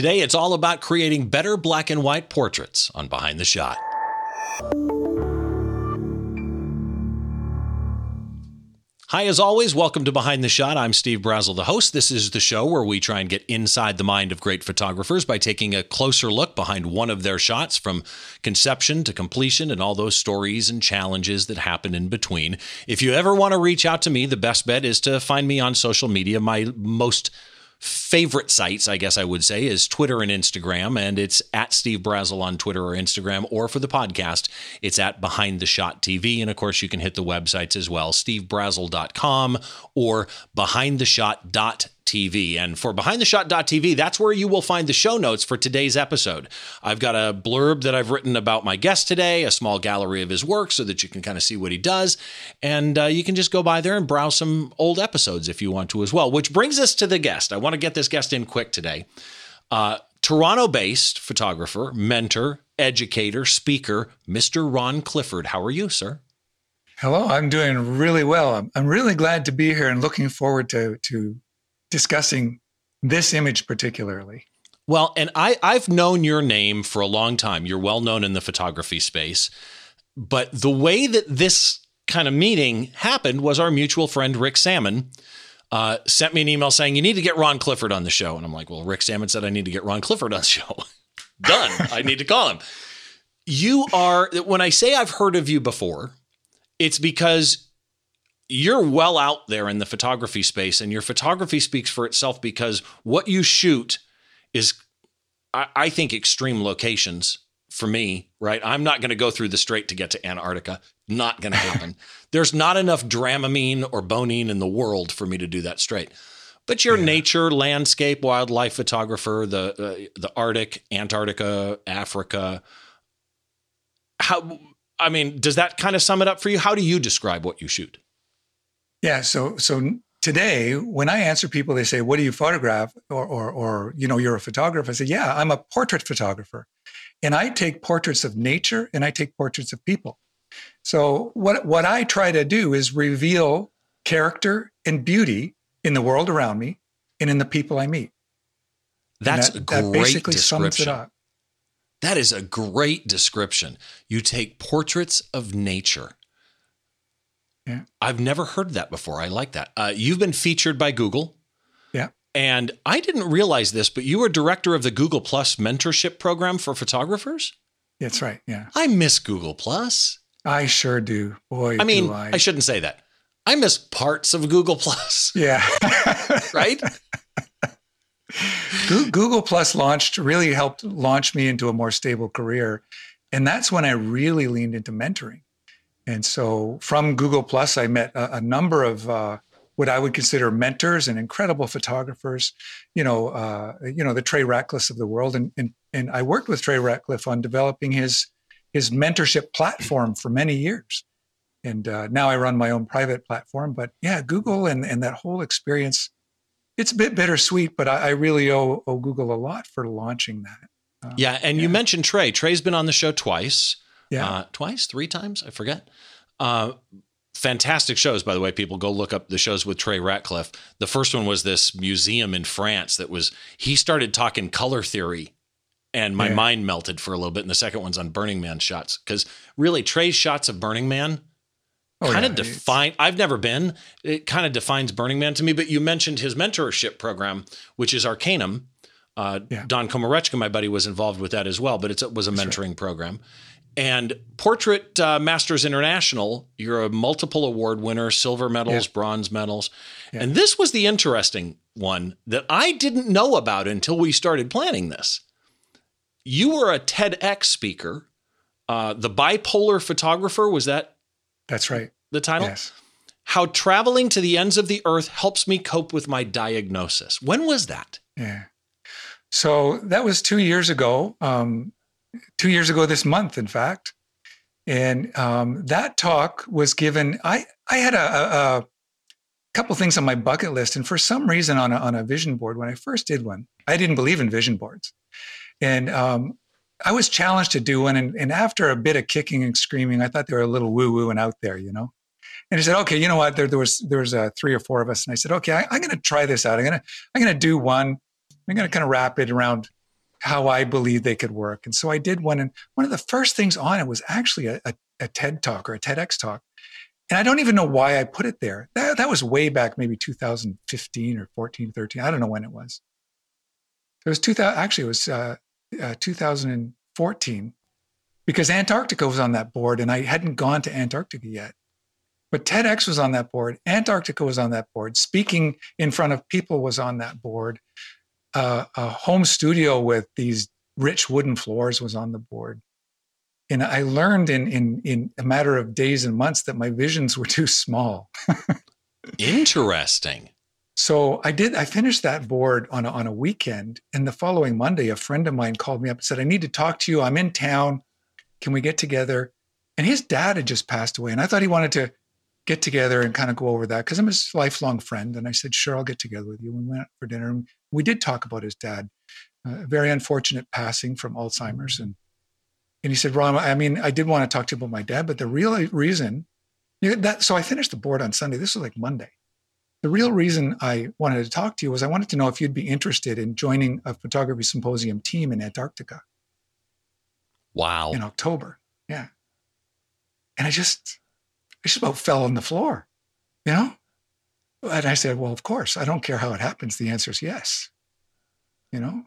Today, it's all about creating better black and white portraits on Behind the Shot. Hi, as always, welcome to Behind the Shot. I'm Steve Brazill, the host. This is the show where we try and get inside the mind of great photographers by taking a closer look behind one of their shots from conception to completion and all those stories and challenges that happen in between. If you ever want to reach out to me, the best bet is to find me on social media. My most favorite sites, I guess I would say, is Twitter and Instagram. And it's at Steve Brazill on Twitter or Instagram, or for the podcast, it's at Behind the Shot TV. And of course, you can hit the websites as well, stevebrazill.com or behindtheshot.tv. TV. And for behindtheshot.tv, that's where you will find the show notes for today's episode. I've got a blurb that I've written about my guest today, a small gallery of his work so that you can kind of see what he does. And uh, you can just go by there and browse some old episodes if you want to as well. Which brings us to the guest. I want to get this guest in quick today. Uh, Toronto based photographer, mentor, educator, speaker, Mr. Ron Clifford. How are you, sir? Hello, I'm doing really well. I'm, I'm really glad to be here and looking forward to to discussing this image particularly. Well, and I, I've known your name for a long time. You're well known in the photography space. But the way that this kind of meeting happened was our mutual friend, Rick Sammon, uh, sent me an email saying, You need to get Ron Clifford on the show. And I'm like, Well, Rick Sammon said I need to get Ron Clifford on the show. Done. I need to call him. You are, when I say I've heard of you before, it's because you're well out there in the photography space and your photography speaks for itself because what you shoot is I, I think extreme locations for me, right? I'm not going to go through the strait to get to Antarctica. Not going to happen. There's not enough Dramamine or Bonine in the world for me to do that straight. But you're yeah. nature, landscape, wildlife photographer, the uh, the Arctic, Antarctica, Africa. How I mean, does that kind of sum it up for you? How do you describe what you shoot? Yeah. So so today, when I answer people, they say, "What do you photograph?" or or or you know, you're a photographer. I say, "Yeah, I'm a portrait photographer, and I take portraits of nature and I take portraits of people." So what what I try to do is reveal character and beauty in the world around me and in the people I meet. That's that, a great that basically description. Sums it up. That is a great description. You take portraits of nature yeah. I've never heard that before. I like that. Uh, you've been featured by Google. Yeah. And I didn't realize this, but you were director of the Google Plus mentorship program for photographers. That's right. Yeah. I miss Google Plus. I sure do. Boy, I mean, I. I shouldn't say that. I miss parts of Google Plus. Yeah. right? Google Plus launched, really helped launch me into a more stable career. And that's when I really leaned into mentoring. And so from Google Plus, I met a, a number of uh, what I would consider mentors and incredible photographers. You know, uh, you know the Trey Ratcliff of the world, and, and and I worked with Trey Ratcliff on developing his his mentorship platform for many years. And uh, now I run my own private platform. But yeah, Google and and that whole experience, it's a bit bittersweet. But I, I really owe, owe Google a lot for launching that. Um, yeah, and yeah. you mentioned Trey. Trey's been on the show twice. Yeah. Uh, twice, three times, I forget. Uh, fantastic shows, by the way. People go look up the shows with Trey Ratcliff. The first one was this museum in France that was, he started talking color theory and my yeah. mind melted for a little bit. And the second one's on Burning Man shots because really Trey's shots of Burning Man oh, kind of yeah. define. I've never been. It kind of defines Burning Man to me. But you mentioned his mentorship program, which is Arcanum. Uh, yeah. Don Komarechka, my buddy, was involved with that as well. But it was a mentoring right. program. And Portrait uh, Masters International, you're a multiple award winner, silver medals, yeah. bronze medals. Yeah. And this was the interesting one that I didn't know about until we started planning this. You were a TEDx speaker. Uh, the bipolar photographer, was that? That's right. The title? Yes. How traveling to the ends of the earth helps me cope with my diagnosis. When was that? Yeah. So that was two years ago. Um, two years ago this month, in fact. And um, that talk was given. I I had a, a, couple things on my bucket list, and for some reason, on a, on a vision board, when I first did one, I didn't believe in vision boards, and um, I was challenged to do one. And, and after a bit of kicking and screaming, I thought they were a little woo woo and out there, you know. And he said, "Okay, you know what? There, there was there was uh, three or four of us, and I said, okay, I, I'm going to try this out. I'm to I'm to do one. I'm going to kind of wrap it around how I believe they could work. And so I did one. And one of the first things on it was actually a, a, a TED talk or a TEDx talk. And I don't even know why I put it there. That, that was way back, maybe 2015 or 14, 13. I don't know when it was. It was 2000, actually, it was uh, uh, 2014 because Antarctica was on that board and I hadn't gone to Antarctica yet. But TEDx was on that board, Antarctica was on that board, speaking in front of people was on that board. Uh, a home studio with these rich wooden floors was on the board. And I learned in, in, in a matter of days and months that my visions were too small. Interesting. So I did, I finished that board on a, on a weekend. And the following Monday, a friend of mine called me up and said, I need to talk to you. I'm in town. Can we get together? And his dad had just passed away. And I thought he wanted to get together and kind of go over that because I'm his lifelong friend. And I said, sure, I'll get together with you. We went out for dinner and we did talk about his dad. Uh, very unfortunate passing from Alzheimer's. And, and he said, Ron, I mean, I did want to talk to you about my dad, but the real reason you know, that, so I finished the board on Sunday. This was like Monday. The real reason I wanted to talk to you was I wanted to know if you'd be interested in joining a photography symposium team in Antarctica. Wow. In October. Yeah. And I just, I just about fell on the floor, you know? And I said, well, of course, I don't care how it happens. The answer is yes, you know?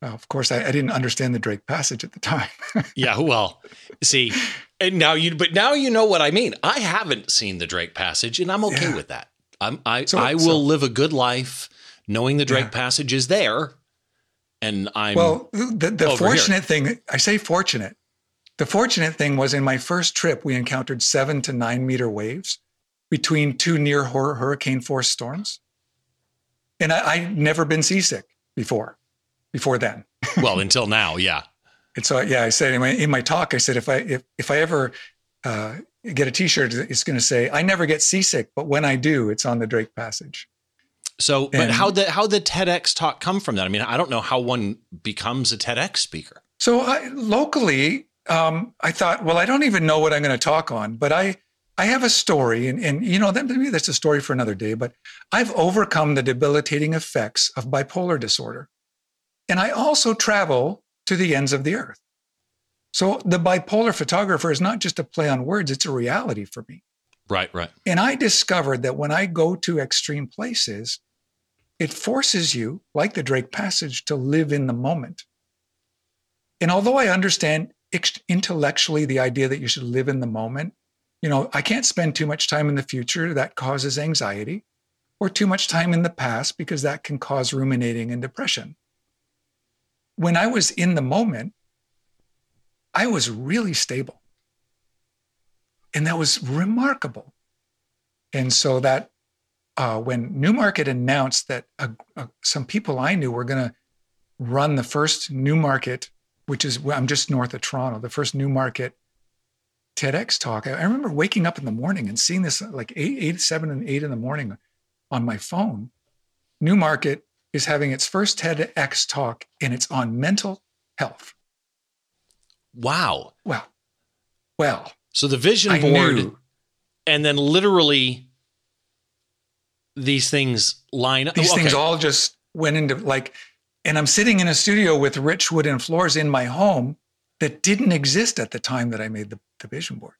Well, of course, I, I didn't understand the Drake passage at the time. yeah, well, see, and now you, but now you know what I mean. I haven't seen the Drake passage, and I'm okay yeah. with that. I'm, I, so, I will so, live a good life knowing the Drake yeah. passage is there, and I'm well. The, the fortunate here. thing, I say fortunate. The fortunate thing was in my first trip, we encountered seven to nine meter waves between two near hurricane force storms. And I, I'd never been seasick before, before then. well, until now, yeah. And so, yeah, I said in my, in my talk, I said, if I, if, if I ever uh, get a t-shirt, it's going to say, I never get seasick, but when I do, it's on the Drake passage. So, and, but how the, how the TEDx talk come from that? I mean, I don't know how one becomes a TEDx speaker. So I, locally, um, I thought, well, I don't even know what I'm going to talk on, but I, I have a story, and, and you know, maybe that's a story for another day, but I've overcome the debilitating effects of bipolar disorder. And I also travel to the ends of the earth. So the bipolar photographer is not just a play on words, it's a reality for me. Right, right. And I discovered that when I go to extreme places, it forces you, like the Drake passage, to live in the moment. And although I understand intellectually the idea that you should live in the moment. You know, I can't spend too much time in the future. That causes anxiety, or too much time in the past because that can cause ruminating and depression. When I was in the moment, I was really stable. And that was remarkable. And so that uh, when Newmarket announced that uh, uh, some people I knew were going to run the first Newmarket which is I'm just north of Toronto, the first Newmarket TEDx talk. I, I remember waking up in the morning and seeing this like eight, eight, seven, and eight in the morning on my phone. Newmarket is having its first TEDx talk, and it's on mental health. Wow. Well, well. So the vision I board, knew. and then literally these things line up. These oh, okay. things all just went into like and I'm sitting in a studio with rich wooden floors in my home that didn't exist at the time that I made the, the vision board.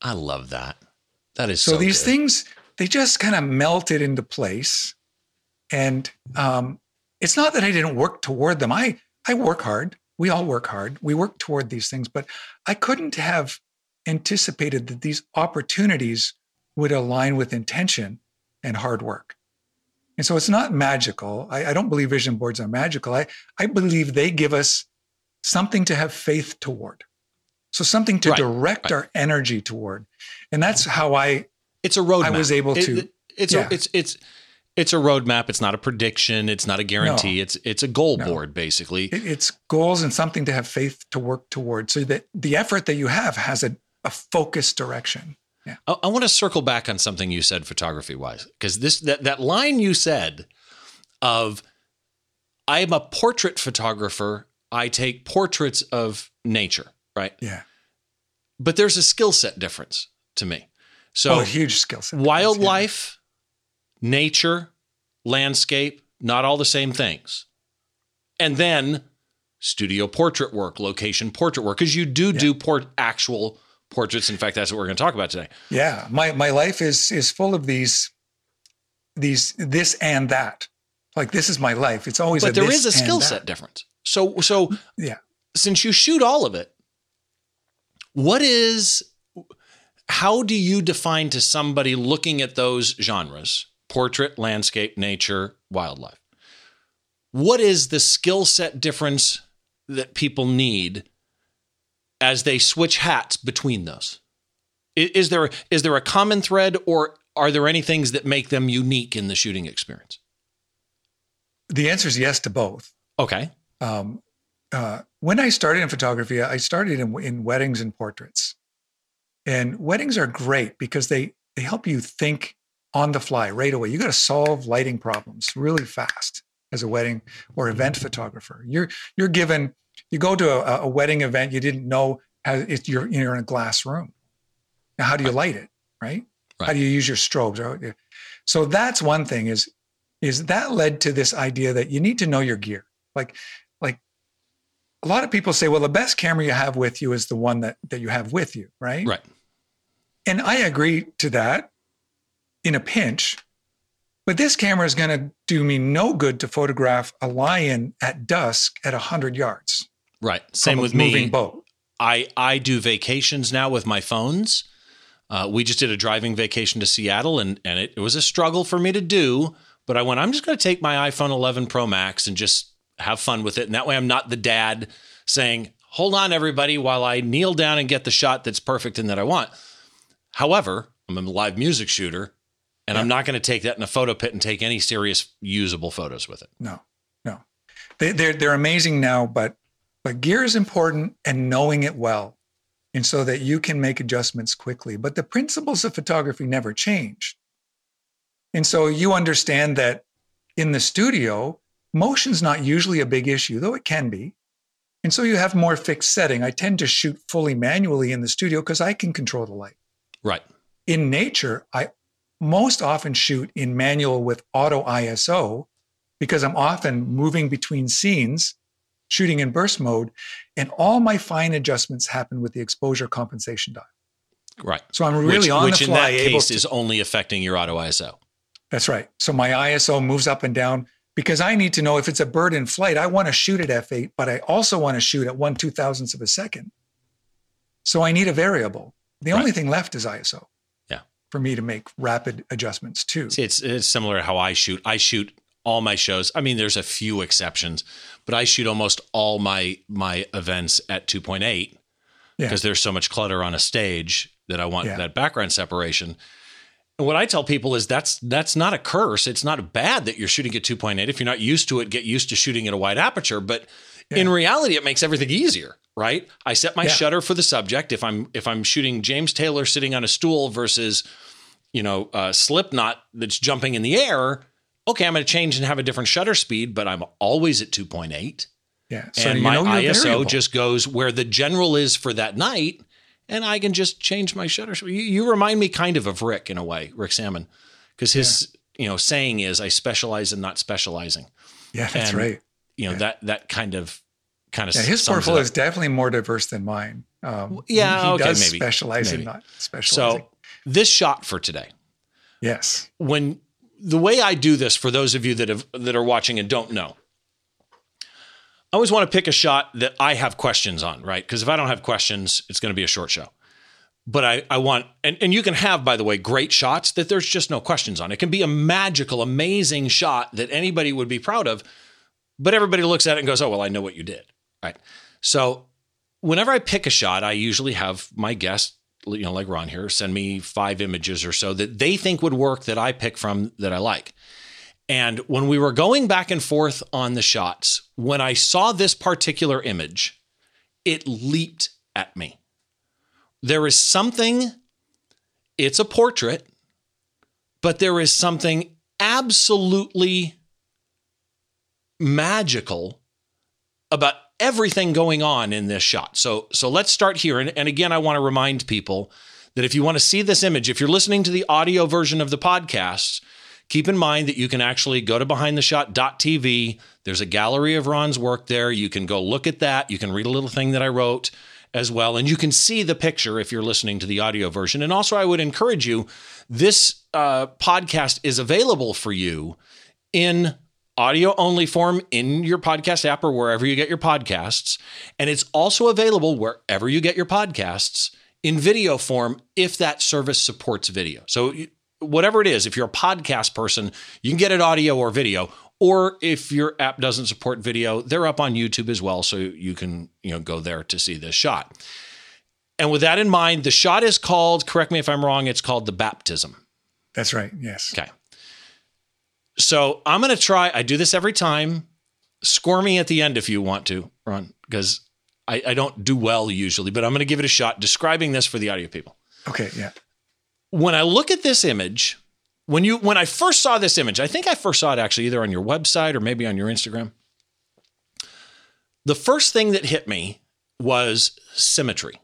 I love that. That is so. so these good. things they just kind of melted into place, and um, it's not that I didn't work toward them. I I work hard. We all work hard. We work toward these things, but I couldn't have anticipated that these opportunities would align with intention and hard work. And so it's not magical. I, I, don't believe vision boards are magical. I, I believe they give us something to have faith toward. So something to right, direct right. our energy toward. And that's how I it's a roadmap. I was able to it, it's yeah. a, it's it's it's a roadmap. It's not a prediction. It's not a guarantee. No, it's it's a goal no. board basically. It, it's goals and something to have faith to work toward. So that the effort that you have has a, a focused direction. Yeah. I, I want to circle back on something you said photography wise, because this that, that line you said of I am a portrait photographer. I take portraits of nature, right? Yeah. But there's a skill set difference to me. So oh, huge skill set. Wildlife, yeah. nature, landscape, not all the same things. And then studio portrait work, location portrait work, because you do yeah. do port actual portraits. In fact, that's what we're going to talk about today. Yeah, my my life is is full of these these this and that. Like this is my life. It's always but there is a skill set difference. So so yeah, since you shoot all of it, what is how do you define to somebody looking at those genres portrait, landscape, nature, wildlife? What is the skill set difference that people need as they switch hats between those? Is there is there a common thread, or are there any things that make them unique in the shooting experience? The answer is yes to both. Okay. Um, uh, when I started in photography, I started in, in weddings and portraits. And weddings are great because they they help you think on the fly right away. You got to solve lighting problems really fast as a wedding or event photographer. You're you're given you go to a, a wedding event you didn't know how if you're you're in a glass room. Now how do you light it, right? right? How do you use your strobes? So that's one thing is is that led to this idea that you need to know your gear. Like a lot of people say, well, the best camera you have with you is the one that that you have with you, right? Right. And I agree to that in a pinch. But this camera is going to do me no good to photograph a lion at dusk at 100 yards. Right. Same with moving me. boat. I, I do vacations now with my phones. Uh, we just did a driving vacation to Seattle, and, and it, it was a struggle for me to do. But I went, I'm just going to take my iPhone 11 Pro Max and just have fun with it. And that way I'm not the dad saying, hold on, everybody, while I kneel down and get the shot that's perfect and that I want. However, I'm a live music shooter and yeah. I'm not going to take that in a photo pit and take any serious usable photos with it. No, no. They, they're, they're amazing now, but, but gear is important and knowing it well. And so that you can make adjustments quickly. But the principles of photography never change. And so you understand that in the studio, motion's not usually a big issue, though it can be. And so you have more fixed setting. I tend to shoot fully manually in the studio because I can control the light. Right. In nature, I most often shoot in manual with auto ISO because I'm often moving between scenes, shooting in burst mode, and all my fine adjustments happen with the exposure compensation dial. Right. So I'm really which, on which the fly. Which in that case to, is only affecting your auto ISO. That's right. So my ISO moves up and down because I need to know if it's a bird in flight. I want to shoot at f8, but I also want to shoot at one two thousandths of a second. So I need a variable. The right. only thing left is ISO Yeah. for me to make rapid adjustments too. See, it's it's similar to how I shoot. I shoot all my shows. I mean, there's a few exceptions, but I shoot almost all my my events at 2.8 because yeah. there's so much clutter on a stage that I want yeah. that background separation. And what I tell people is that's that's not a curse. It's not bad that you're shooting at 2.8. If you're not used to it, get used to shooting at a wide aperture. But yeah. in reality, it makes everything easier, right? I set my shutter for the subject. If I'm if I'm shooting James Taylor sitting on a stool versus you know, uh, Slipknot that's jumping in the air, okay, I'm going to change and have a different shutter speed, but I'm always at 2.8. Yeah. So and my ISO variable. just goes where the general is for that night, and I can just change my shutter. You, you remind me kind of of Rick in a way, Rick Sammon, because his yeah. you know saying is I specialize in not specializing. Yeah, that's and, right. You know yeah. that that kind of kind of yeah, his portfolio is definitely more diverse than mine. Um, yeah, he, he okay, does maybe specialize maybe. in not specializing. So this shot for today. Yes. When the way I do this for those of you that have that are watching and don't know, I always want to pick a shot that I have questions on, right? Because if I don't have questions, it's going to be a short show. But I, I want, and, and you can have, by the way, great shots that there's just no questions on. It can be a magical, amazing shot that anybody would be proud of, but everybody looks at it and goes, oh, well, I know what you did. Right. So whenever I pick a shot, I usually have my guest you know, like Ron here, send me five images or so that they think would work that I pick from that I like. And when we were going back and forth on the shots, when I saw this particular image, it leaped at me. There is something, it's a portrait, but there is something absolutely magical about everything going on in this shot. So so let's start here. And, and again, I want to remind people that if you want to see this image, if you're listening to the audio version of the podcast, keep in mind that you can actually go to behindtheshot.tv. There's a gallery of Ron's work there. You can go look at that. You can read a little thing that I wrote as well. And you can see the picture if you're listening to the audio version. And also, I would encourage you this uh, podcast is available for you in audio only form in your podcast app or wherever you get your podcasts. And it's also available wherever you get your podcasts in video form if that service supports video. So, whatever it is, if you're a podcast person, you can get it audio or video. Or if your app doesn't support video, they're up on YouTube as well. So you can, you know, go there to see this shot. And with that in mind, the shot is called, correct me if I'm wrong, it's called the baptism. That's right. Yes. Okay. So I'm going to try, I do this every time. Score me at the end if you want to, Ron, because I, I don't do well usually, but I'm going to give it a shot describing this for the audio people. Okay. Yeah. When I look at this image, when you when I first saw this image, I think I first saw it actually either on your website or maybe on your Instagram. The first thing that hit me was symmetry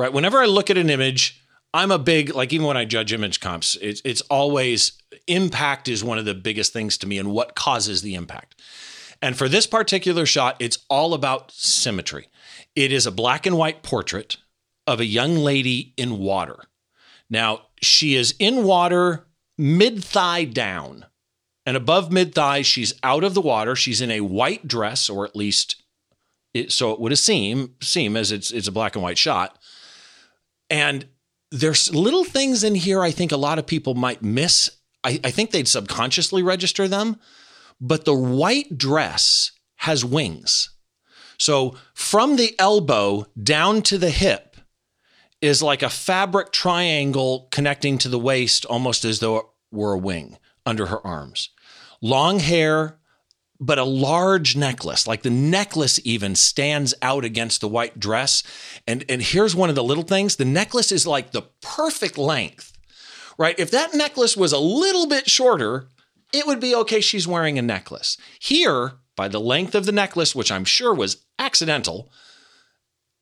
right? Whenever I look at an image, I'm a big like even when I judge image comps, it's it's always impact is one of the biggest things to me and what causes the impact. And for this particular shot, it's all about symmetry. It is a black and white portrait of a young lady in water. Now, she is in water mid thigh down. And above mid thigh, she's out of the water. She's in a white dress, or at least it, so it would seem seem as it's it's a black and white shot. And there's little things in here I think a lot of people might miss. I, I think they'd subconsciously register them, but the white dress has wings. So from the elbow down to the hip is like a fabric triangle connecting to the waist, almost as though it were a wing under her arms. Long hair, but a large necklace, like the necklace even stands out against the white dress. And, and here's one of the little things the necklace is like the perfect length, right? If that necklace was a little bit shorter, it would be okay, she's wearing a necklace. Here, by the length of the necklace, which I'm sure was accidental,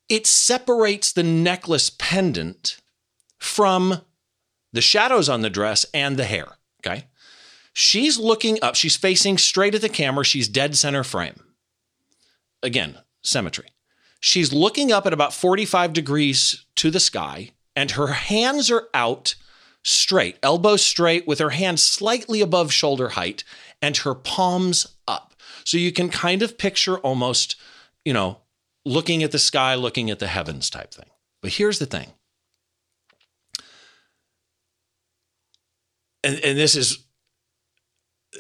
it separates the necklace pendant from the shadows on the dress and the hair. Okay. She's looking up, she's facing straight at the camera, she's dead center frame. Again, symmetry. She's looking up at about 45 degrees to the sky, and her hands are out straight, elbows straight, with her hands slightly above shoulder height, and her palms up. So you can kind of picture almost, you know, looking at the sky, looking at the heavens type thing. But here's the thing. And, and this is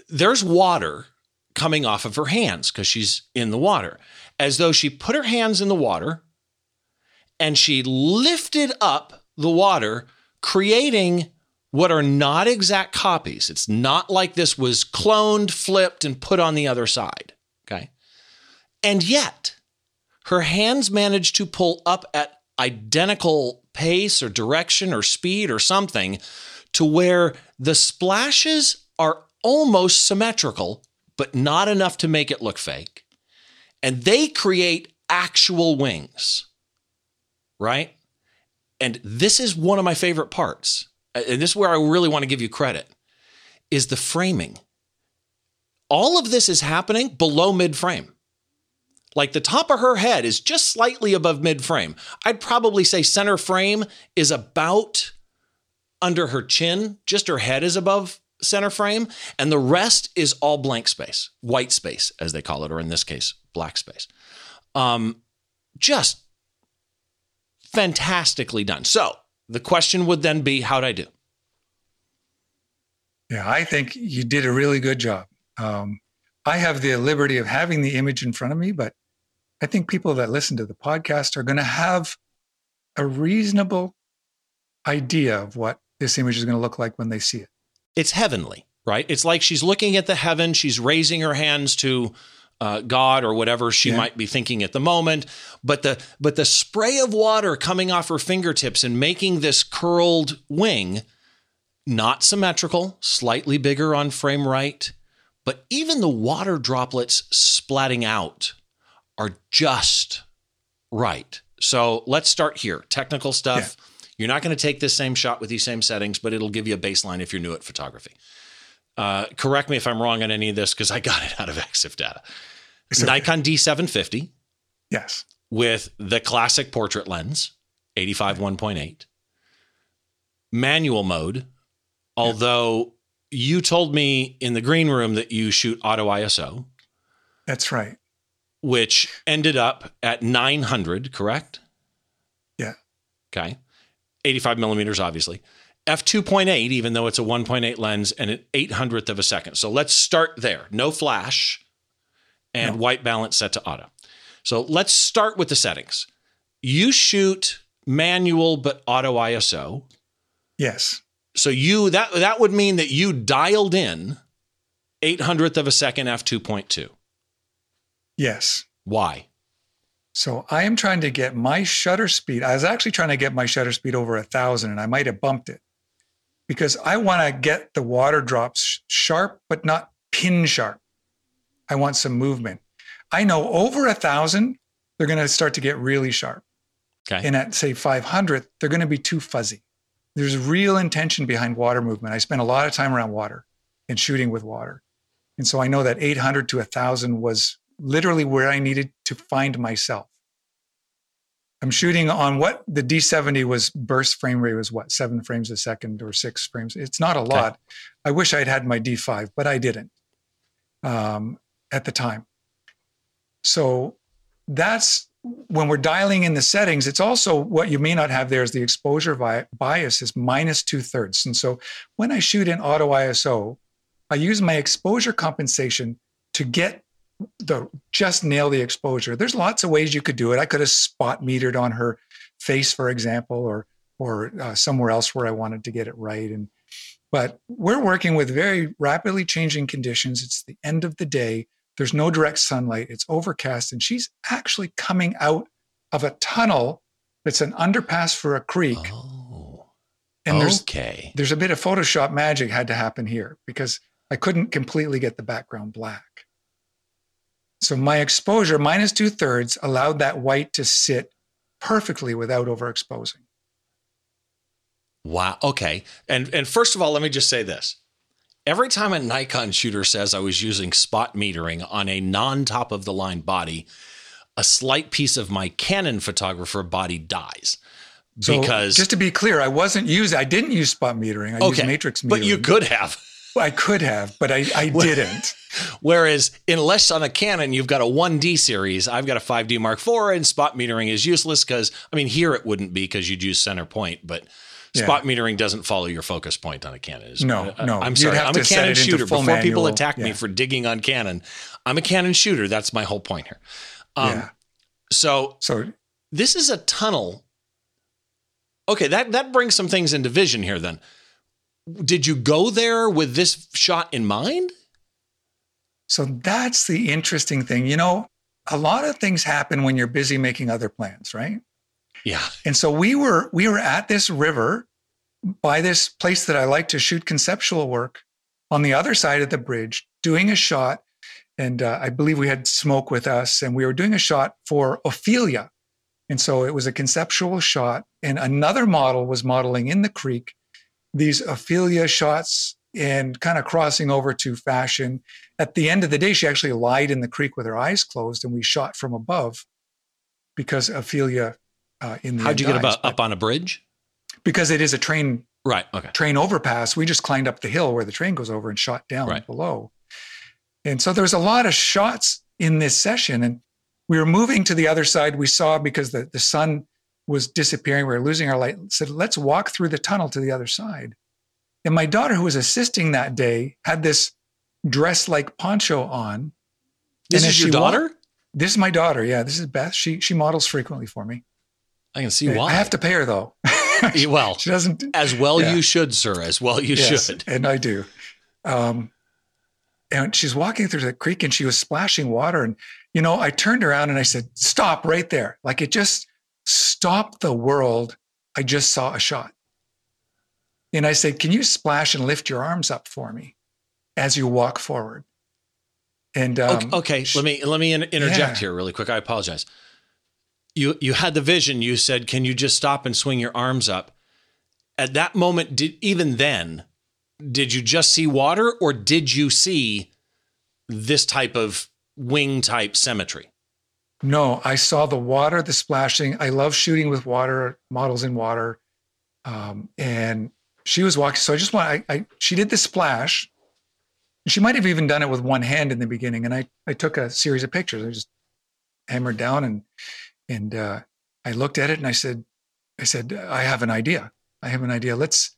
there's water coming off of her hands because she's in the water, as though she put her hands in the water and she lifted up the water, creating what are not exact copies. It's not like this was cloned, flipped, and put on the other side. Okay. And yet, her hands manage to pull up at identical pace or direction or speed or something to where the splashes are almost symmetrical, but not enough to make it look fake. And they create actual wings, right? And this is one of my favorite parts. And this is where I really want to give you credit is the framing. All of this is happening below mid frame. Like the top of her head is just slightly above mid frame. I'd probably say center frame is about under her chin, just her head is above center frame, and the rest is all blank space, white space, as they call it, or in this case, black space. Um, just fantastically done. So the question would then be, how'd I do? Yeah, I think you did a really good job. Um, I have the liberty of having the image in front of me, but I think people that listen to the podcast are going to have a reasonable idea of what this image is going to look like when they see it it's heavenly, right? It's like she's looking at the heaven, she's raising her hands to uh, God or whatever she yeah. might be thinking at the moment. But the but the spray of water coming off her fingertips and making this curled wing, not symmetrical, slightly bigger on frame right, but even the water droplets splatting out are just right. So let's start here. Technical stuff. Yeah. You're not going to take this same shot with these same settings, but it'll give you a baseline if you're new at photography. Uh, correct me if I'm wrong on any of this because I got it out of EXIF data. Okay. Nikon D750 Yes. with the classic portrait lens, 85 1.8. Manual mode, although you told me in the green room that you shoot auto ISO, That's right. which ended up at 900, correct? Yeah. Okay. 85 millimeters, obviously. F2.8, even though it's a 1.8 lens and an 800th of a second. So let's start there. No flash and No. white balance set to auto. So let's start with the settings. You shoot manual but auto ISO. Yes. So you that that would mean that you dialed in 800th of a second f2.2. Yes. Why? So I am trying to get my shutter speed. I was actually trying to get my shutter speed over a thousand, and I might have bumped it because I want to get the water drops sharp, but not pin sharp. I want some movement. I know over a thousand, they're going to start to get really sharp. Okay. And at say 500, they're going to be too fuzzy. There's real intention behind water movement. I spent a lot of time around water and shooting with water. And so I know that 800 to 1000 was literally where I needed to find myself. I'm shooting on what the D70 was burst frame rate was what, seven frames a second or six frames. It's not a lot. I wish I'd had my D5, but I didn't um, at the time. So that's when we're dialing in the settings. It's also what you may not have there is the exposure bias is minus two thirds. And so when I shoot in auto ISO, I use my exposure compensation to get the just nail the exposure. There's lots of ways you could do it. I could have spot metered on her face, for example, or or uh, somewhere else where I wanted to get it right. And but we're working with very rapidly changing conditions. It's the end of the day. There's no direct sunlight. It's overcast, and she's actually coming out of a tunnel that's an underpass for a creek. Oh. And there's okay. there's a bit of Photoshop magic had to happen here because I couldn't completely get the background black. So my exposure minus two thirds allowed that white to sit perfectly without overexposing. Wow. Okay. And and first of all, let me just say this. Every time a Nikon shooter says I was using spot metering on a non-top of the line body, a slight piece of my Canon photographer body dies. So because just to be clear, I wasn't using I didn't use spot metering. I used matrix metering. but you could have. I could have, but I, I didn't. Whereas, unless on a Canon you've got a 1D series, I've got a 5D Mark IV, and spot metering is useless because, I mean, here it wouldn't be because you'd use center point, but Yeah. spot metering doesn't follow your focus point on a Canon. Is- No, uh, no. I'm sorry. I'm a Canon shooter. Before people manual. attack me for digging on Canon, I'm a Canon shooter. That's my whole point here. Um, yeah. So So this is a tunnel. Okay, that that brings some things into vision here. Then, did you go there with this shot in mind? So that's the interesting thing. You know, a lot of things happen when you're busy making other plans, right? Yeah. And so we were we were at this river by this place that I like to shoot conceptual work on the other side of the bridge, doing a shot. And uh, I believe we had smoke with us, and we were doing a shot for Ophelia. And so it was a conceptual shot, and another model was modeling in the creek these Ophelia shots and kind of crossing over to fashion. At the end of the day, she actually lied in the creek with her eyes closed, and we shot from above because Ophelia uh, in the How'd you get about up on a bridge? because it is a train Right. Okay. train overpass. We just climbed up the hill where the train goes over and shot down Right. below. And so there's a lot of shots in this session. And we were moving to the other side. We saw because the, the sun was disappearing, we were losing our light. Said, let's walk through the tunnel to the other side. And my daughter, who was assisting that day, had this dress like poncho on. This And is your she walked- daughter? This is my daughter. Yeah, this is Beth. She she models frequently for me. I can see why. I have to pay her though. Well, she doesn't as well Yeah. you should, sir. As well you Yes, should. And I do. Um, and she's walking through the creek and she was splashing water. And, you know, I turned around and I said, Stop right there. Like it just stopped the world. I just saw a shot. And I said, Can you splash and lift your arms up for me as you walk forward? And um, okay, okay, let me let me interject Yeah. here really quick. I apologize. You you had the vision. You said, "Can you just stop and swing your arms up?" At that moment, did even then, did you just see water or did you see this type of wing type symmetry? No, I saw the water, the splashing. I love shooting with water, models in water. Um, and she was walking. So I just want, I, I, she did the splash. She might have even done it with one hand in the beginning. And I, I took a series of pictures. I just hammered down and, and, uh, I looked at it and I said, I said, I have an idea. I have an idea. Let's,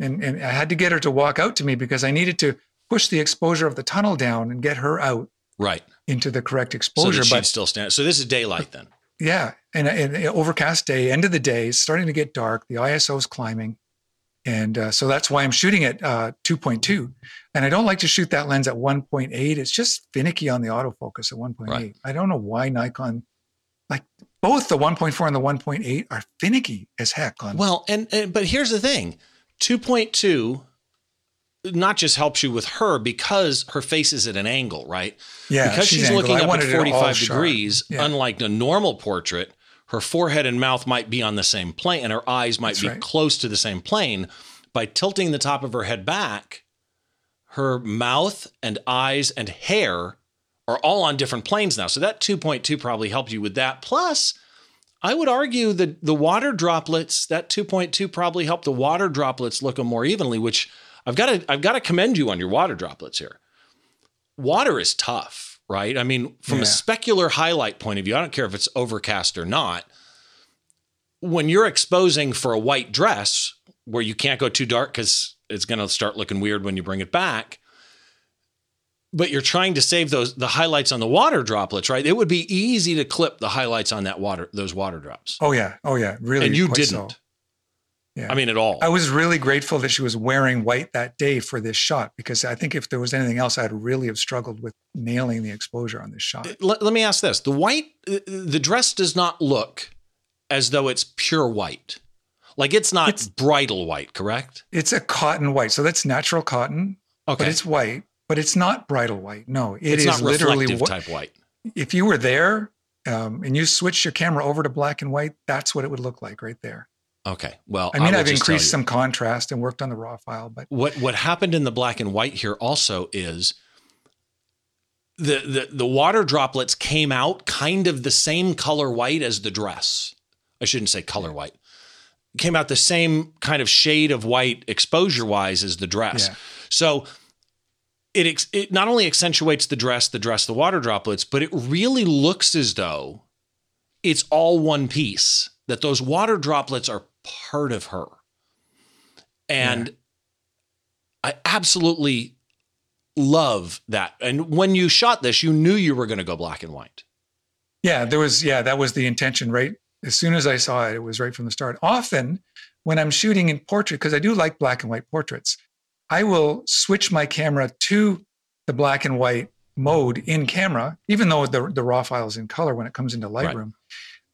and, and I had to get her to walk out to me because I needed to push the exposure of the tunnel down and get her out right into the correct exposure. So but still stand. So this is daylight then. Yeah, and an overcast day, end of the day, it's starting to get dark. The ISO is climbing, and uh, so that's why I'm shooting at uh, 2.2. And I don't like to shoot that lens at 1.8. It's just finicky on the autofocus at 1.8. Right. I don't know why Nikon, like both the 1.4 and the 1.8, are finicky as heck. On well, and, and but here's the thing, 2.2 not just helps you with her because her face is at an angle, right? Yeah. Because she's, she's looking up at 45 degrees, yeah. unlike a normal portrait, her forehead and mouth might be on the same plane and her eyes might That's be right. close to the same plane. By tilting the top of her head back, her mouth and eyes and hair are all on different planes now. So that 2.2 probably helped you with that. Plus, I would argue that the water droplets, that 2.2 probably helped the water droplets look more evenly, which I've got to I've got to commend you on your water droplets here. Water is tough, right? I mean, from yeah. a specular highlight point of view, I don't care if it's overcast or not. When you're exposing for a white dress where you can't go too dark because it's going to start looking weird when you bring it back, but you're trying to save those the highlights on the water droplets, right? It would be easy to clip the highlights on that water those water drops. Oh yeah, oh yeah, really. And you didn't. So. Yeah. I mean, at all. I was really grateful that she was wearing white that day for this shot because I think if there was anything else, I'd really have struggled with nailing the exposure on this shot. Uh, let, let me ask this: the white, uh, the dress does not look as though it's pure white. Like it's not it's, bridal white, correct? It's a cotton white, so that's natural cotton. Okay, but it's white, but it's not bridal white. No, it it's is literally type white. If you were there um, and you switched your camera over to black and white, that's what it would look like right there. Okay. Well, I mean, I have increased some contrast and worked on the raw file, but what what happened in the black and white here also is the the the water droplets came out kind of the same color white as the dress. I shouldn't say color white. Came out the same kind of shade of white exposure wise as the dress. Yeah. So it it not only accentuates the dress, the dress, the water droplets, but it really looks as though it's all one piece. That those water droplets are part of her. And yeah. I absolutely love that. And when you shot this, you knew you were going to go black and white. Yeah, there was, yeah, that was the intention, right? As soon as I saw it, it was right from the start. Often when I'm shooting in portrait, because I do like black and white portraits, I will switch my camera to the black and white mode in camera, even though the, the raw file is in color when it comes into Lightroom. Right.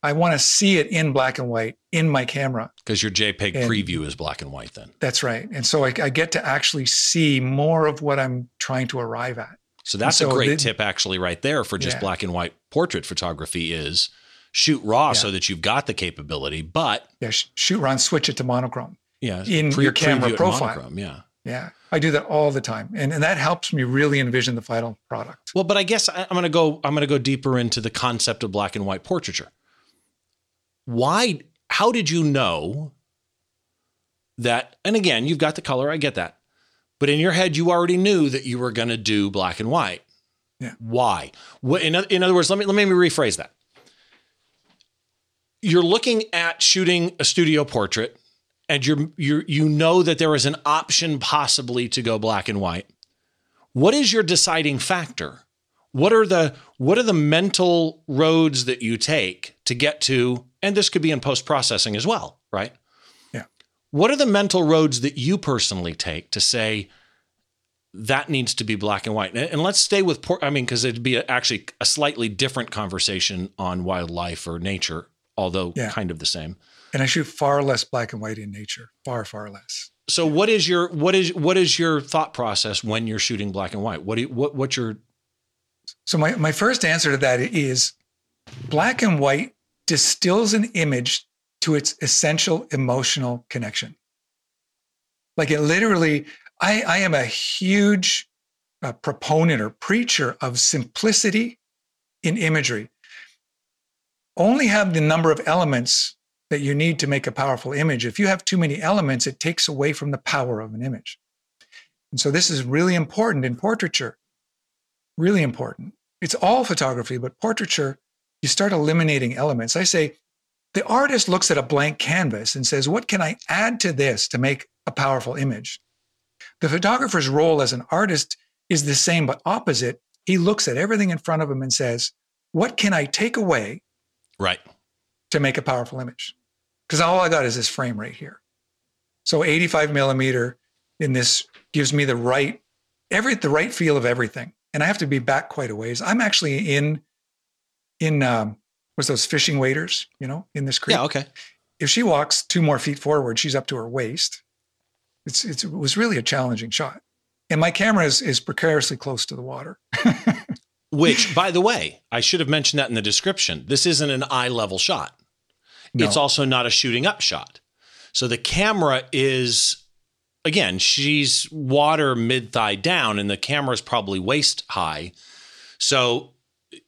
I want to see it in black and white in my camera. Because your JPEG and preview is black and white then. That's right. And so I, I, get to actually see more of what I'm trying to arrive at. So that's so a great the, tip actually right there for just yeah. black and white portrait photography is shoot raw yeah. so that you've got the capability, but yeah, shoot raw and switch it to monochrome. Yeah. In pre- your camera profile. Monochrome, yeah. Yeah. I do that all the time. And, and that helps me really envision the final product. Well, but I guess I, I'm going to go, I'm going to go deeper into the concept of black and white portraiture why how did you know that and again you've got the color i get that but in your head you already knew that you were going to do black and white yeah why in, in other words let me let me rephrase that you're looking at shooting a studio portrait and you're you you know that there is an option possibly to go black and white what is your deciding factor what are the what are the mental roads that you take to get to and this could be in post processing as well, right? Yeah. What are the mental roads that you personally take to say that needs to be black and white? And let's stay with, por- I mean, because it'd be a, actually a slightly different conversation on wildlife or nature, although yeah. kind of the same. And I shoot far less black and white in nature, far far less. So what is your what is what is your thought process when you're shooting black and white? What do you, what what's your So my my first answer to that is black and white distills an image to its essential emotional connection. Like it literally, I, I am a huge uh, proponent or preacher of simplicity in imagery. Only have the number of elements that you need to make a powerful image. If you have too many elements, it takes away from the power of an image. And so this is really important in portraiture. Really important. It's all photography, but portraiture, you start eliminating elements. I say the artist looks at a blank canvas and says, What can I add to this to make a powerful image? The photographer's role as an artist is the same, but opposite. He looks at everything in front of him and says, What can I take away? Right. To make a powerful image? Because all I got is this frame right here. So 85 millimeter in this gives me the right every the right feel of everything. And I have to be back quite a ways. I'm actually in in um, was those fishing waders, you know, in this creek. Yeah, okay. If she walks two more feet forward, she's up to her waist. It's, it's it was really a challenging shot. And my camera is, is precariously close to the water. Which, by the way, I should have mentioned that in the description. This isn't an eye level shot. No. It's also not a shooting up shot. So the camera is again, she's water mid thigh down, and the camera is probably waist high. So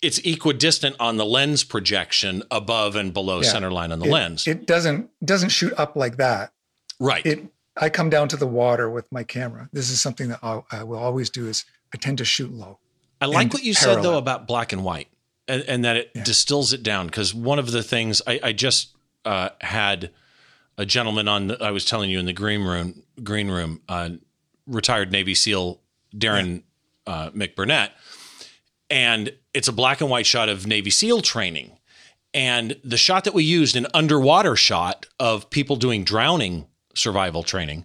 it's equidistant on the lens projection above and below yeah. center line on the it, lens. It doesn't doesn't shoot up like that. Right. It I come down to the water with my camera. This is something that I'll, I will always do. Is I tend to shoot low. I like what you parallel. said though about black and white, and, and that it yeah. distills it down. Because one of the things I, I just uh, had a gentleman on. The, I was telling you in the green room, green room, uh, retired Navy SEAL Darren yeah. uh, McBurnett, and it's a black and white shot of Navy SEAL training. And the shot that we used, an underwater shot of people doing drowning survival training.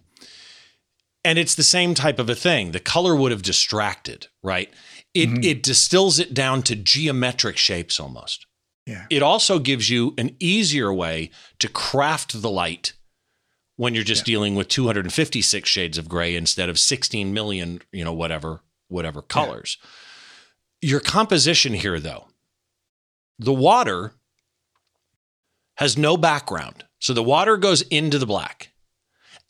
And it's the same type of a thing. The color would have distracted, right? It, mm-hmm. it distills it down to geometric shapes almost. Yeah. It also gives you an easier way to craft the light when you're just yeah. dealing with 256 shades of gray instead of 16 million, you know, whatever, whatever colors. Yeah. Your composition here, though, the water has no background. So the water goes into the black.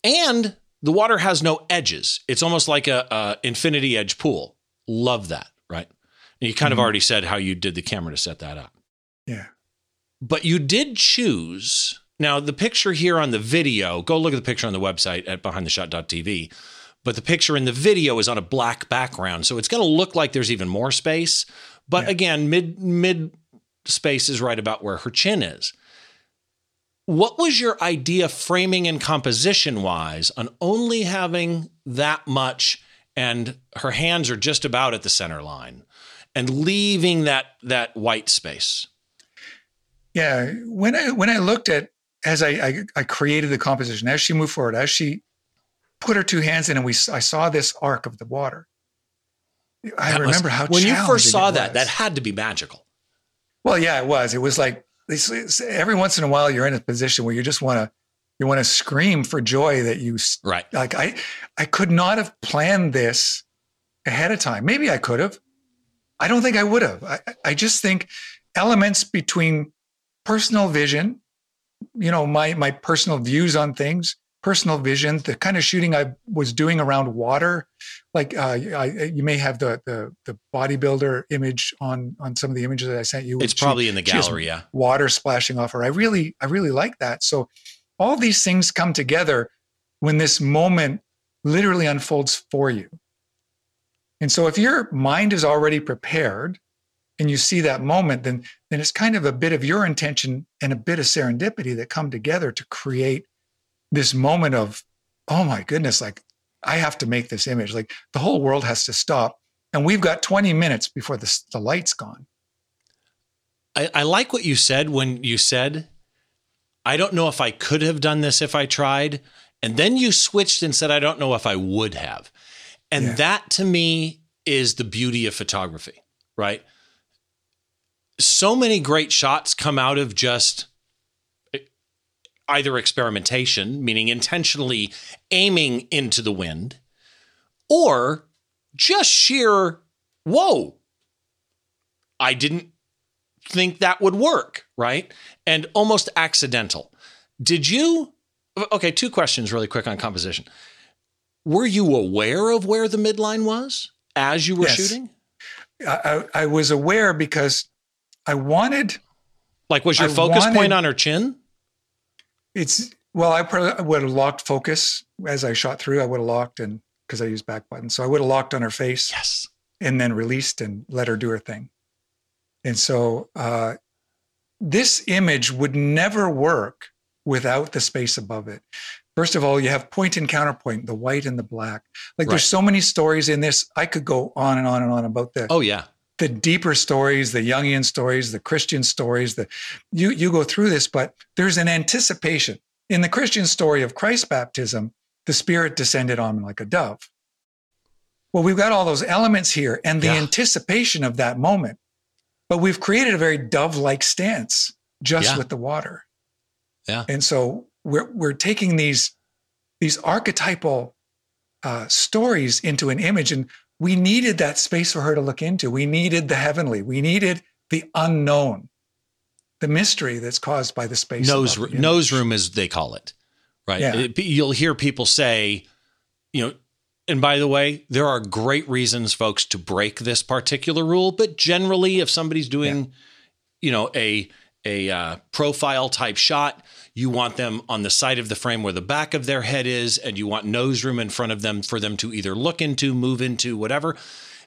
And the water has no edges. It's almost like a, a infinity edge pool. Love that? And you kind mm-hmm. of already said how you did the camera to set that up. Yeah. But you did choose. Now, the picture here on the video, go look at the picture on the website at behindtheshot.tv. But the picture in the video is on a black background. So it's going to look like there's even more space. But yeah. again, mid mid space is right about where her chin is. What was your idea framing and composition wise on only having that much and her hands are just about at the center line and leaving that that white space? Yeah, when I when I looked at as I, I, I created the composition, as she moved forward, as she put her two hands in, and we I saw this arc of the water. I that remember how when you first saw that, that had to be magical. Well, yeah, it was. It was like every once in a while you're in a position where you just want to you want to scream for joy that you right. Like I I could not have planned this ahead of time. Maybe I could have. I don't think I would have. I, I just think elements between personal vision, you know, my my personal views on things, personal vision, the kind of shooting I was doing around water, like uh, I, you may have the, the the bodybuilder image on on some of the images that I sent you. It's probably she, in the gallery, yeah. Water splashing off her. I really I really like that. So all these things come together when this moment literally unfolds for you. And so if your mind is already prepared and you see that moment, then then it's kind of a bit of your intention and a bit of serendipity that come together to create this moment of, oh my goodness, like I have to make this image. Like the whole world has to stop. And we've got 20 minutes before the, the light's gone. I, I like what you said when you said, I don't know if I could have done this if I tried. And then you switched and said, I don't know if I would have. And yeah. that to me is the beauty of photography, right? so many great shots come out of just eh, either experimentation, meaning intentionally aiming into the wind, or just sheer, whoa, I didn't think that would work, right? And almost accidental. Did you? Okay, two questions really quick on composition. Were you aware of where the midline was as you were Yes. shooting? I, I, was aware because I wanted Like, was your I focus point on her chin? it's well, I probably would have locked focus as I shot through. I would have locked and because I used back button, so I would have locked on her face Yes. and then released and let her do her thing. And so uh, this image would never work without the space above it. First of all, you have point and counterpoint, the white and the black. Like Right. there's so many stories in this. I could go on and on and on about the Oh, yeah. the deeper stories, the Jungian stories, the Christian stories, the you you go through this, but there's an anticipation. In the Christian story of Christ's baptism, the Spirit descended on him like a dove. Well, we've got all those elements here and the Yeah. anticipation of that moment. But we've created a very dove-like stance just Yeah. with the water. Yeah. And so we're we're taking these these archetypal uh, stories into an image, and we needed that space for her to look into. We needed the heavenly. We needed the unknown, the mystery that's caused by the space. Nose, the nose room, as they call it, right? Yeah. It- you'll hear people say, you know, and by the way, there are great reasons, folks, to break this particular rule. But generally, if somebody's doing, you know, a a uh, profile type shot, you want them on the side of the frame where the back of their head is, and you want nose room in front of them for them to either look into, move into, whatever.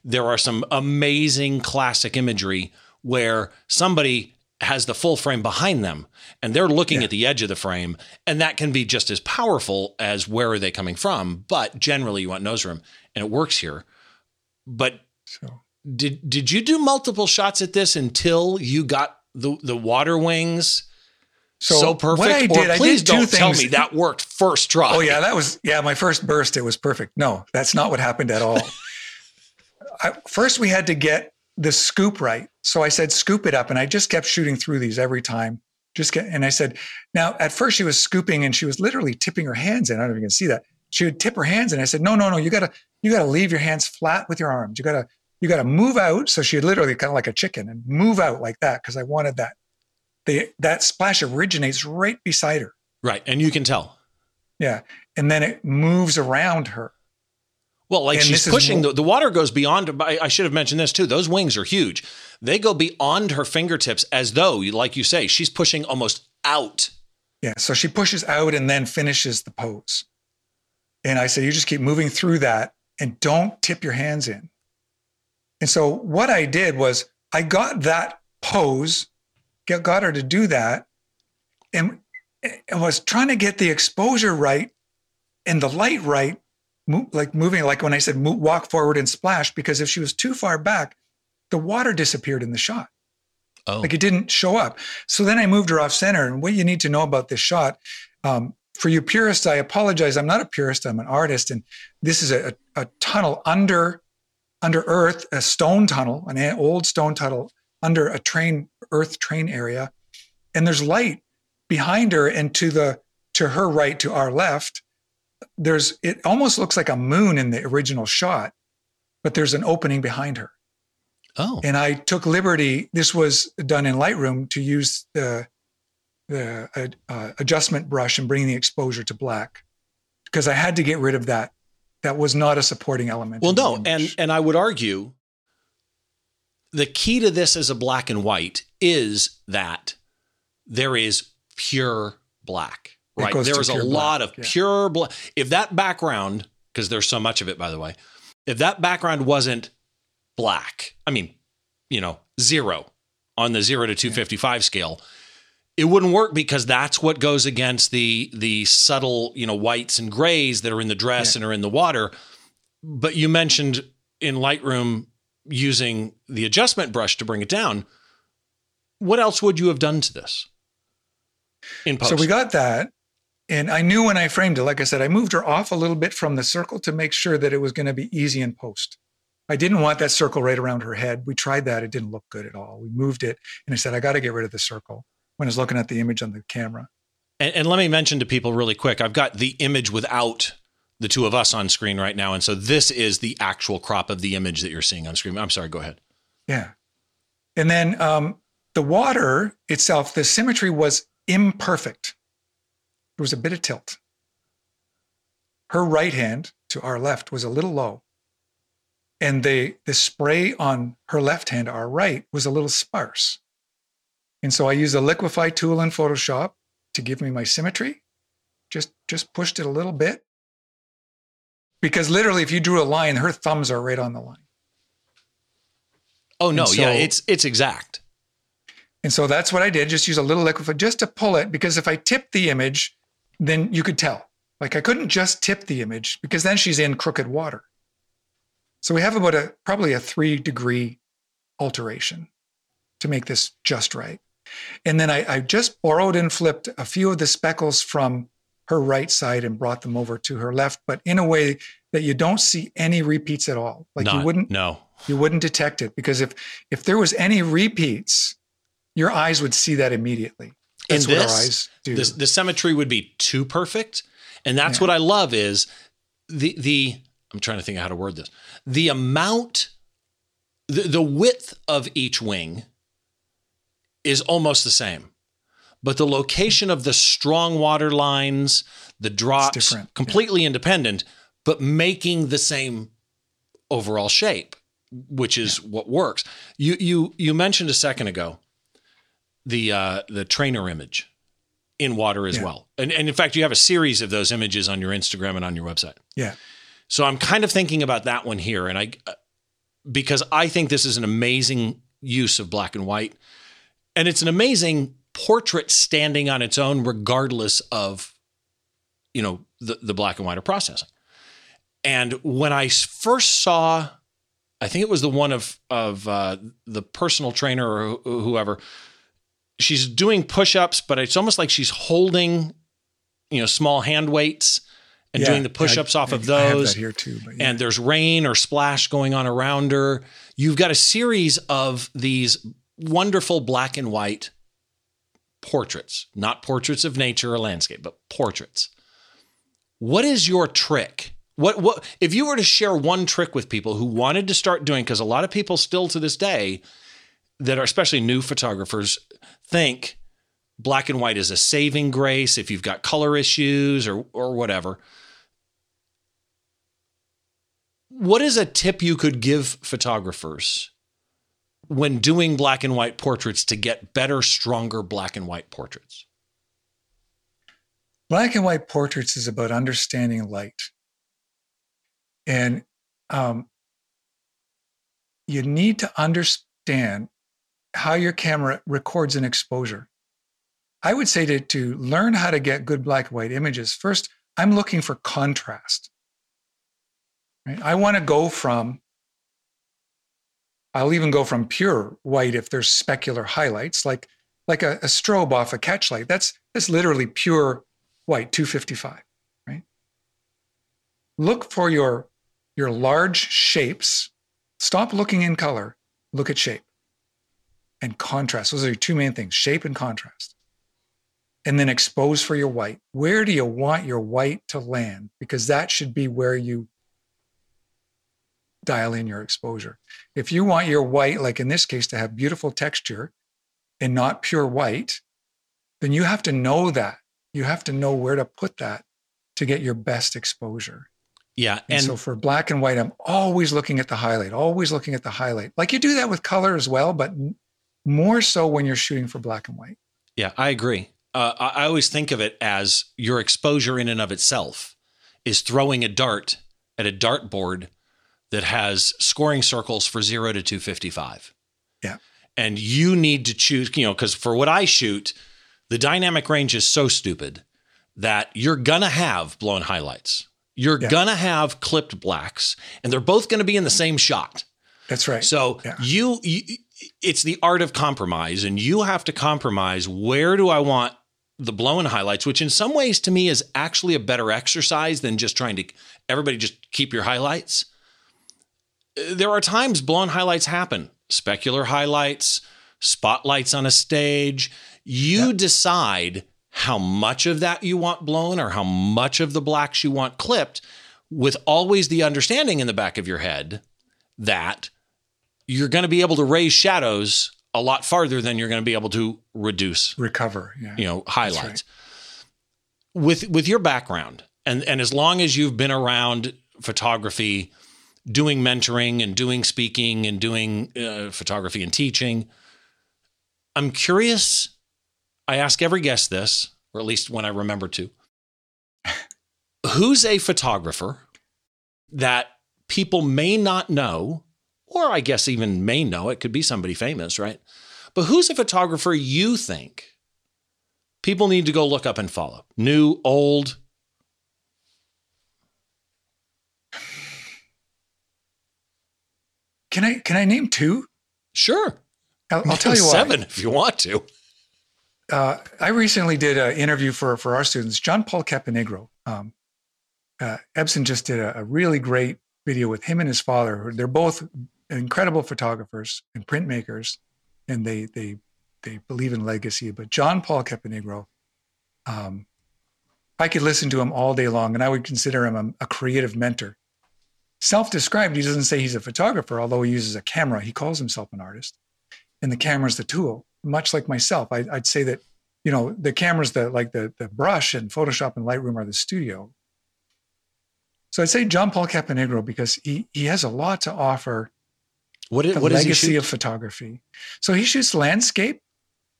There are some amazing classic imagery where somebody has the full frame behind them and they're looking Yeah. at the edge of the frame and that can be just as powerful as where are they coming from but generally you want nose room and it works here but did did you do multiple shots at this until you got the the water wings so, perfect What I did, or I please did two don't tell things. me that worked first try Oh yeah, that was yeah. My first burst, it was perfect. No, that's not what happened at all. I, first, we had to get the scoop right. So I said, scoop it up, and I just kept shooting through these every time. Just get, and I said, now at first she was scooping and she was literally tipping her hands in. I don't know if you can see that. She would tip her hands in. I said, no, no, no. You gotta, you gotta leave your hands flat with your arms. You gotta, you gotta move out. So she literally kind of like a chicken and move out like that because I wanted that. The that splash originates right beside her. right and you can tell Yeah. And then it moves around her. Well, like And she's pushing the, the water goes beyond. I, I should have mentioned this too. Those wings are huge. They go beyond her fingertips as though, like you say, she's pushing almost out. Yeah. So she pushes out and then finishes the pose. And I said, you just keep moving through that and don't tip your hands in. And so what I did was I got that pose, get, got her to do that, and I was trying to get the exposure right and the light right, mo- like moving, like when I said mo- walk forward and splash, because if she was too far back, the water disappeared in the shot. Oh, Like it didn't show up. So then I moved her off center. And what you need to know about this shot, um, for you purists, I apologize. I'm not a purist. I'm an artist, and this is a, a, a tunnel under under earth, a stone tunnel, an old stone tunnel under a train earth train area, and there's light behind her and to the to her right, to our left. There's it almost looks like a moon in the original shot, but there's an opening behind her oh, and I took liberty. This was done in Lightroom to use the the uh, adjustment brush and bring the exposure to black because I had to get rid of that. That was not a supporting element. well, no, and and I would argue the key to this as a black and white is that there is pure black. Right, there is a lot black, of yeah. pure black. If that background, because there's so much of it, by the way, if that background wasn't black, I mean, you know, zero on the zero to 255 scale, it wouldn't work because that's what goes against the the subtle, you know, whites and grays that are in the dress Yeah. and are in the water. But you mentioned in Lightroom using the adjustment brush to bring it down. What else would you have done to this? In post. so we got that, and I knew when I framed it. Like I said, I moved her off a little bit from the circle to make sure that it was going to be easy in post. I didn't want that circle right around her head. We tried that; it didn't look good at all. We moved it, and I said, "I got to get rid of the circle." When I was looking at the image on the camera, And, and let me mention to people really quick I've got the image without the two of us on screen right now. And so this is the actual crop of the image that you're seeing on screen. I'm sorry, go ahead. Yeah. And then um, the water itself, the symmetry was imperfect. There was a bit of tilt. Her right hand, to our left was a little low. And the, the spray on her left hand, our right, was a little sparse. And so I used a liquify tool in Photoshop to give me my symmetry. Just, just pushed it a little bit. Because literally, if you drew a line, her thumbs are right on the line. Oh no, so, yeah, it's it's exact. And so that's what I did. Just use a little liquid just to pull it. Because if I tipped the image, then you could tell. Like I couldn't just tip the image because then she's in crooked water. So we have about a probably a three degree alteration to make this just right. And then I, I just borrowed and flipped a few of the speckles from her right side and brought them over to her left, but in a way that you don't see any repeats at all. Like Not, you wouldn't no. You wouldn't detect it because if if there was any repeats, your eyes would see that immediately. That's in this, the, the, symmetry would be too perfect. And that's yeah. what I love is the the I'm trying to think of how to word this. The amount the, the width of each wing is almost the same. But the location of the strong water lines, the drops, completely yeah. independent, but making the same overall shape, which is yeah. what works. You you you mentioned a second ago the uh, the trainer image in water as yeah. well, and and in fact you have a series of those images on your Instagram and on your website. Yeah. So I'm kind of thinking about that one here, and I uh, because I think this is an amazing use of black and white and it's an amazing portrait standing on its own, regardless of, you know, the, the black and white or processing. And when I first saw, I think it was the one of of uh, the personal trainer or whoever, she's doing push-ups, but it's almost like she's holding, you know, small hand weights and yeah, doing the push-ups I, off of those. here too, yeah. And there's rain or splash going on around her. You've got a series of these wonderful black and white portraits, not portraits of nature or landscape, but portraits. What is your trick? What what if you were to share one trick with people who wanted to start doing because a lot of people still to this day that are especially new photographers think black and white is a saving grace if you've got color issues or or whatever. What is a tip you could give photographers when doing black and white portraits to get better, stronger black and white portraits? Black and white portraits is about understanding light. And um, you need to understand how your camera records an exposure. I would say to, to learn how to get good black and white images, first, I'm looking for contrast. Right? I want to go from I'll even go from pure white if there's specular highlights, like like a, a strobe off a catchlight. That's that's literally pure white, 255, right? Look for your your large shapes. Stop looking in color. Look at shape and contrast. Those are your two main things: shape and contrast. And then expose for your white. Where do you want your white to land? Because that should be where you dial in your exposure. If you want your white, like in this case, to have beautiful texture and not pure white, then you have to know that. You have to know where to put that to get your best exposure. Yeah. And, and, so for black and white, I'm always looking at the highlight, always looking at the highlight. Like you do that with color as well, but more so when you're shooting for black and white. Yeah, I agree. Uh, I always think of it as your exposure in and of itself is throwing a dart at a dartboard that has scoring circles for zero to 255. Yeah. And you need to choose, you know, because for what I shoot, the dynamic range is so stupid that you're going to have blown highlights. You're yeah. going to have clipped blacks, and they're both going to be in the same shot. That's right. So yeah. you, you, it's the art of compromise, and you have to compromise where do I want the blown highlights, which in some ways to me is actually a better exercise than just trying to everybody just keep your highlights there are times blown highlights happen, specular highlights, spotlights on a stage. You yep. decide how much of that you want blown or how much of the blacks you want clipped, with always the understanding in the back of your head that you're going to be able to raise shadows a lot farther than you're going to be able to reduce recover yeah. you know highlights right. with with your background and and as long as you've been around photography, doing mentoring and doing speaking and doing uh, photography and teaching. I'm curious. I ask every guest this, or at least when I remember to. Who's a photographer that people may not know, or I guess even may know? It could be somebody famous, right? But who's a photographer you think people need to go look up and follow? New, old? Can I can I name two? Sure. I'll, I'll tell you why. Seven if you want to. Uh, I recently did an interview for for our students. John Paul Caponigro. Um, uh, Epson just did a, a, really great video with him and his father. They're both incredible photographers and printmakers, and they they they believe in legacy. But John Paul Caponigro, um, I could listen to him all day long, and I would consider him a, a creative mentor. Self-described, he doesn't say he's a photographer, although he uses a camera. He calls himself an artist, and the camera is the tool. Much like myself, I, I'd say that you know the camera's the like the the brush and Photoshop and Lightroom are the studio. So I'd say John Paul Caponigro because he he has a lot to offer. What, is, the what legacy of photography. So he shoots landscape,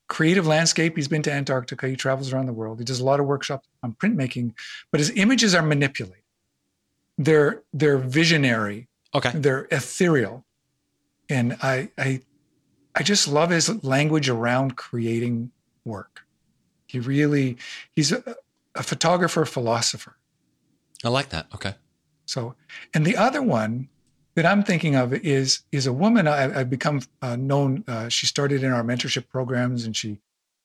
creative landscape. He's been to Antarctica. He travels around the world. He does a lot of workshops on printmaking, but his images are manipulated. They're they're visionary. Okay. They're ethereal, and I I I just love his language around creating work. He really he's a, a photographer philosopher. I like that. Okay. So, and the other one that I'm thinking of is is a woman I, have become uh, known. Uh, she started in our mentorship programs, and she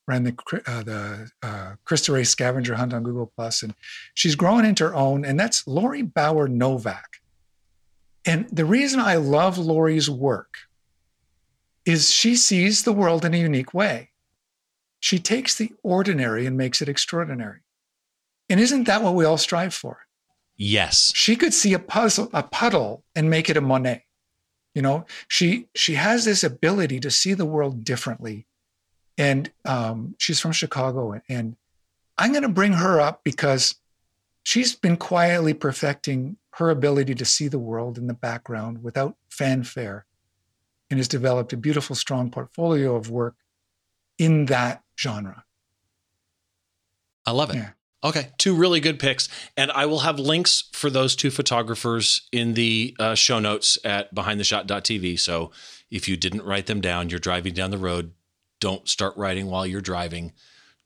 ran the uh, the uh, Christa Ray scavenger hunt on Google Plus, and she's growing into her own. And that's Lori Bauer Novak. And the reason I love Lori's work is she sees the world in a unique way. She takes the ordinary and makes it extraordinary. And isn't that what we all strive for? Yes. She could see a puzzle, a puddle and make it a Monet. You know, she she has this ability to see the world differently. And um, she's from Chicago. And I'm going to bring her up because she's been quietly perfecting her ability to see the world in the background without fanfare and has developed a beautiful, strong portfolio of work in that genre. I love it. Yeah. Okay, two really good picks, and I will have links for those two photographers in the uh, show notes at behindtheshot.tv. So if you didn't write them down, you're driving down the road, don't start writing while you're driving.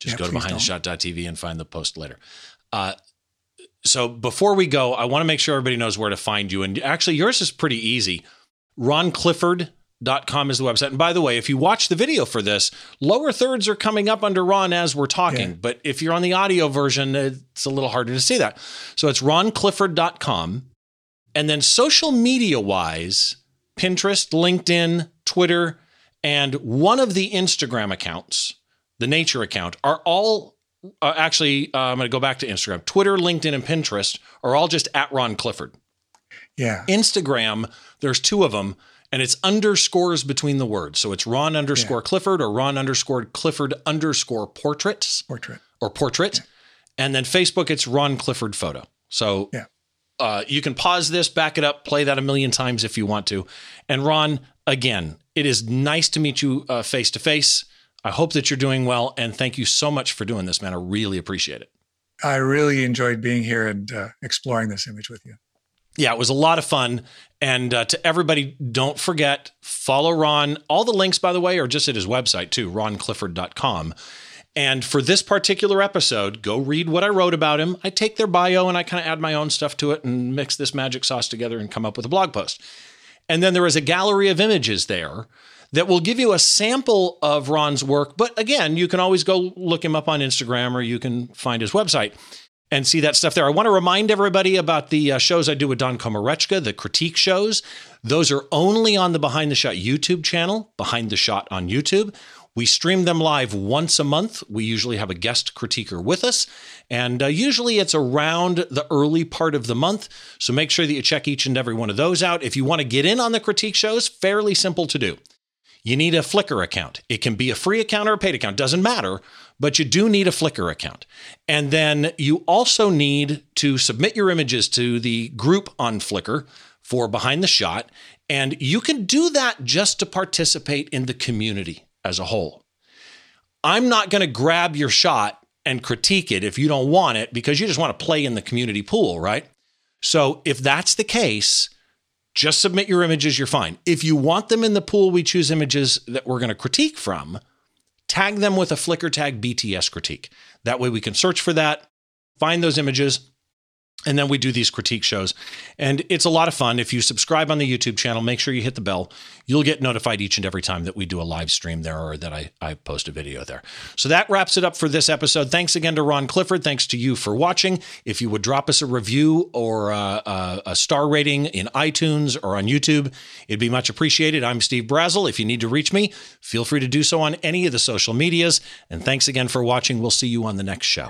Just yeah, go to behindtheshot.tv and find the post later. Uh, so before we go, I want to make sure everybody knows where to find you. And actually, yours is pretty easy. Ron Clifford Dot com is the website. And by the way, if you watch the video for this, lower thirds are coming up under Ron as we're talking. Yeah. But if you're on the audio version, it's a little harder to see that. So it's ronclifford.com. And then social media wise, Pinterest, LinkedIn, Twitter, and one of the Instagram accounts, the Nature account, are all uh, actually, uh, I'm going to go back to Instagram. Twitter, LinkedIn, and Pinterest are all just at Ron Clifford. Yeah. Instagram, there's two of them and it's underscores between the words. So it's Ron underscore yeah. Clifford or Ron underscore Clifford underscore portraits. Portrait. Or portrait. Yeah. And then Facebook, it's Ron Clifford photo. So yeah. Uh, you can pause this, back it up, play that a million times if you want to. And Ron, again, it is nice to meet you face to face. I hope that you're doing well. And thank you so much for doing this, man. I really appreciate it. I really enjoyed being here and uh, exploring this image with you yeah, it was a lot of fun. And uh, to everybody, don't forget, follow Ron. All the links, by the way, are just at his website too, ronclifford.com. And for this particular episode, go read what I wrote about him. I take their bio and I kind of add my own stuff to it and mix this magic sauce together and come up with a blog post. And then there is a gallery of images there that will give you a sample of Ron's work. But again, you can always go look him up on Instagram or you can find his website and see that stuff there. I want to remind everybody about the uh, shows I do with Don Komarechka, the critique shows. Those are only on the Behind the Shot YouTube channel, Behind the Shot on YouTube. We stream them live once a month. We usually have a guest critiquer with us, and uh, usually it's around the early part of the month. So make sure that you check each and every one of those out. If you want to get in on the critique shows, fairly simple to do. you need a Flickr account. It can be a free account or a paid account, doesn't matter, but you do need a Flickr account. And then you also need to submit your images to the group on Flickr for Behind the Shot. And you can do that just to participate in the community as a whole. I'm not going to grab your shot and critique it if you don't want it because you just want to play in the community pool, right? So if that's the case, just submit your images, you're fine. If you want them in the pool, we choose images that we're going to critique from, tag them with a Flickr tag BTS critique. That way we can search for that, find those images, and then we do these critique shows. And it's a lot of fun. If you subscribe on the YouTube channel, make sure you hit the bell. You'll get notified each and every time that we do a live stream there or that I, I post a video there. So that wraps it up for this episode. Thanks again to Ron Clifford. Thanks to you for watching. If you would drop us a review or a, a, a star rating in iTunes or on YouTube, it'd be much appreciated. I'm Steve Brazill. If you need to reach me, feel free to do so on any of the social medias. And thanks again for watching. We'll see you on the next show.